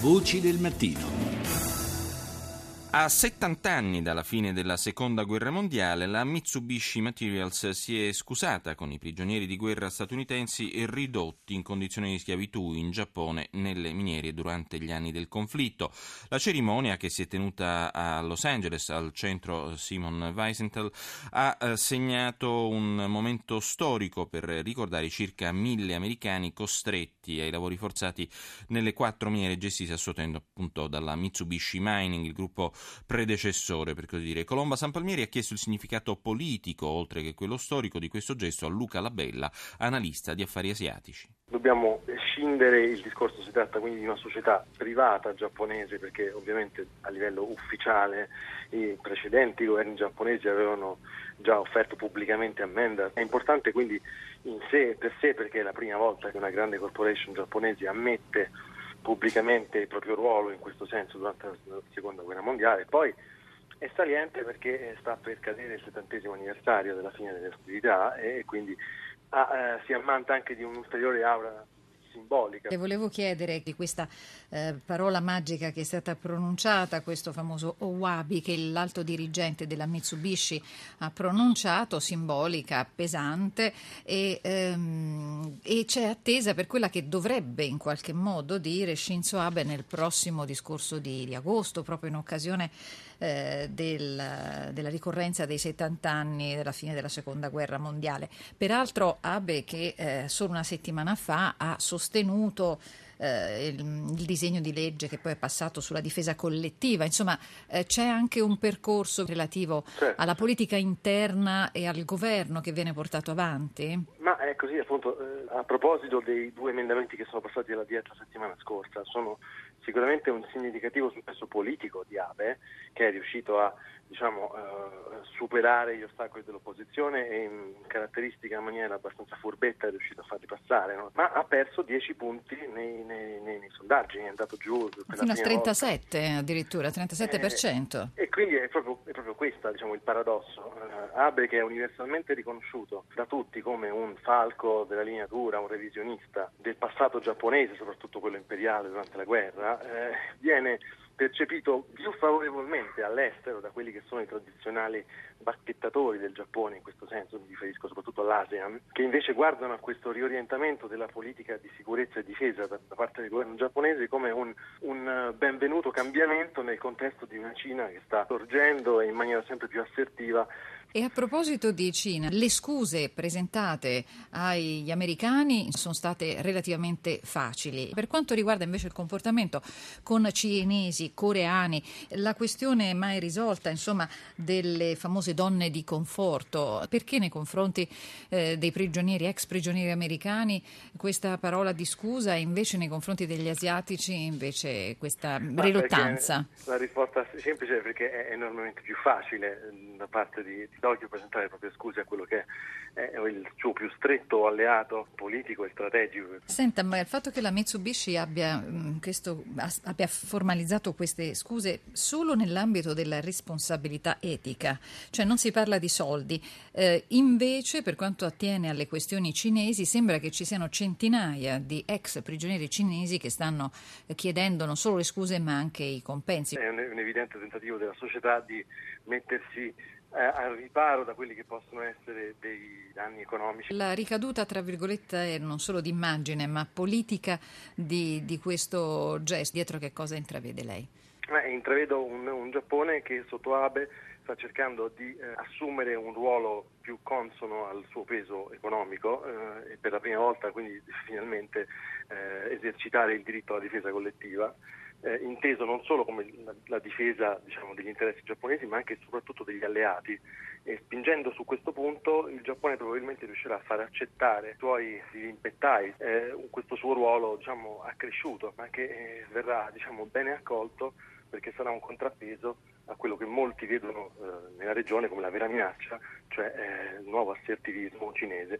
Voci del mattino. A 70 anni dalla fine della seconda guerra mondiale, la Mitsubishi Materials si è scusata con i prigionieri di guerra statunitensi ridotti in condizioni di schiavitù in Giappone nelle miniere durante gli anni del conflitto. La cerimonia, che si è tenuta a Los Angeles, al centro Simon Wiesenthal, ha eh, segnato un momento storico per ricordare circa mille americani costretti ai lavori forzati nelle quattro miniere gestite a suo tempo appunto dalla Mitsubishi Mining, il gruppo predecessore, per così dire. Colomba San Palmieri ha chiesto il significato politico, oltre che quello storico, di questo gesto a Luca Labella, analista di affari asiatici. Dobbiamo scindere il discorso, si tratta quindi di una società privata giapponese perché ovviamente a livello ufficiale i precedenti governi giapponesi avevano già offerto pubblicamente ammenda. È importante quindi in sé per sé perché è la prima volta che una grande corporation giapponese ammette pubblicamente il proprio ruolo in questo senso durante la seconda guerra mondiale. Poi è saliente perché sta per cadere il settantesimo anniversario della fine delle ostilità e quindi ah, eh, si ammanta anche di un'ulteriore aura simbolica. Le volevo chiedere di questa eh, parola magica che è stata pronunciata, questo famoso Owabi che l'alto dirigente della Mitsubishi ha pronunciato, simbolica, pesante e, ehm, e c'è attesa per quella che dovrebbe in qualche modo dire Shinzo Abe nel prossimo discorso di, di agosto, proprio in occasione eh, del, della ricorrenza dei 70 anni della fine della seconda guerra mondiale. Peraltro Abe che eh, solo una settimana fa ha sostenuto eh, il, il, disegno di legge che poi è passato sulla difesa collettiva. Insomma, eh, c'è anche un percorso relativo certo. alla politica interna e al governo che viene portato avanti? Ma è così, appunto, eh, a proposito dei due emendamenti che sono passati alla dieta la settimana scorsa, sono sicuramente un significativo successo politico di Abe che è riuscito a diciamo, eh, superare gli ostacoli dell'opposizione e in caratteristica maniera abbastanza furbetta è riuscito a farli passare, no? ma ha perso 10 punti nei, nei, nei, nei, sondaggi, è andato giù fino a 37 volta. addirittura, 37%. Eh, e quindi è proprio, è proprio questo diciamo, il paradosso. Uh, Abe che è universalmente riconosciuto da tutti come un falco della linea dura, un revisionista del passato giapponese, soprattutto quello imperiale durante la guerra, eh, viene percepito più favorevolmente all'estero da quelli che sono i tradizionali bacchettatori del Giappone, in questo senso mi riferisco soprattutto all'ASEAN, che invece guardano a questo riorientamento della politica di sicurezza e difesa da, da parte del governo giapponese come un, un, benvenuto cambiamento nel contesto di una Cina che sta sorgendo in maniera sempre più assertiva e a proposito di Cina, le scuse presentate agli americani sono state relativamente facili. Per quanto riguarda invece il comportamento con cinesi, coreani, la questione mai risolta, insomma, delle famose donne di conforto, perché nei confronti eh, dei prigionieri, ex prigionieri americani, questa parola di scusa e invece nei confronti degli asiatici invece questa Ma riluttanza? La risposta è semplice perché è enormemente più facile da parte di Tokyo presentare le proprie scuse a quello che è il suo più stretto alleato politico e strategico. Senta, ma il fatto che la Mitsubishi abbia, questo, abbia formalizzato queste scuse solo nell'ambito della responsabilità etica, cioè non si parla di soldi, eh, invece per quanto attiene alle questioni cinesi sembra che ci siano centinaia di ex prigionieri cinesi che stanno chiedendo non solo le scuse ma anche i compensi. È un, un evidente tentativo della società di mettersi al riparo da quelli che possono essere dei danni economici. La ricaduta, tra virgolette, è non solo di immagine, ma politica di, di questo gesto. Dietro che cosa intravede lei? Eh, intravedo un, un, Giappone che sotto Abe sta cercando di eh, assumere un ruolo più consono al suo peso economico eh, e per la prima volta quindi finalmente eh, esercitare il diritto alla difesa collettiva eh, inteso non solo come la, la difesa diciamo, degli interessi giapponesi ma anche e soprattutto degli alleati e spingendo su questo punto il Giappone probabilmente riuscirà a far accettare ai suoi rimpettai eh, questo suo ruolo diciamo, accresciuto ma che eh, verrà diciamo, bene accolto perché sarà un contrappeso a quello che molti vedono eh, nella regione come la vera minaccia, cioè eh, il nuovo assertivismo cinese.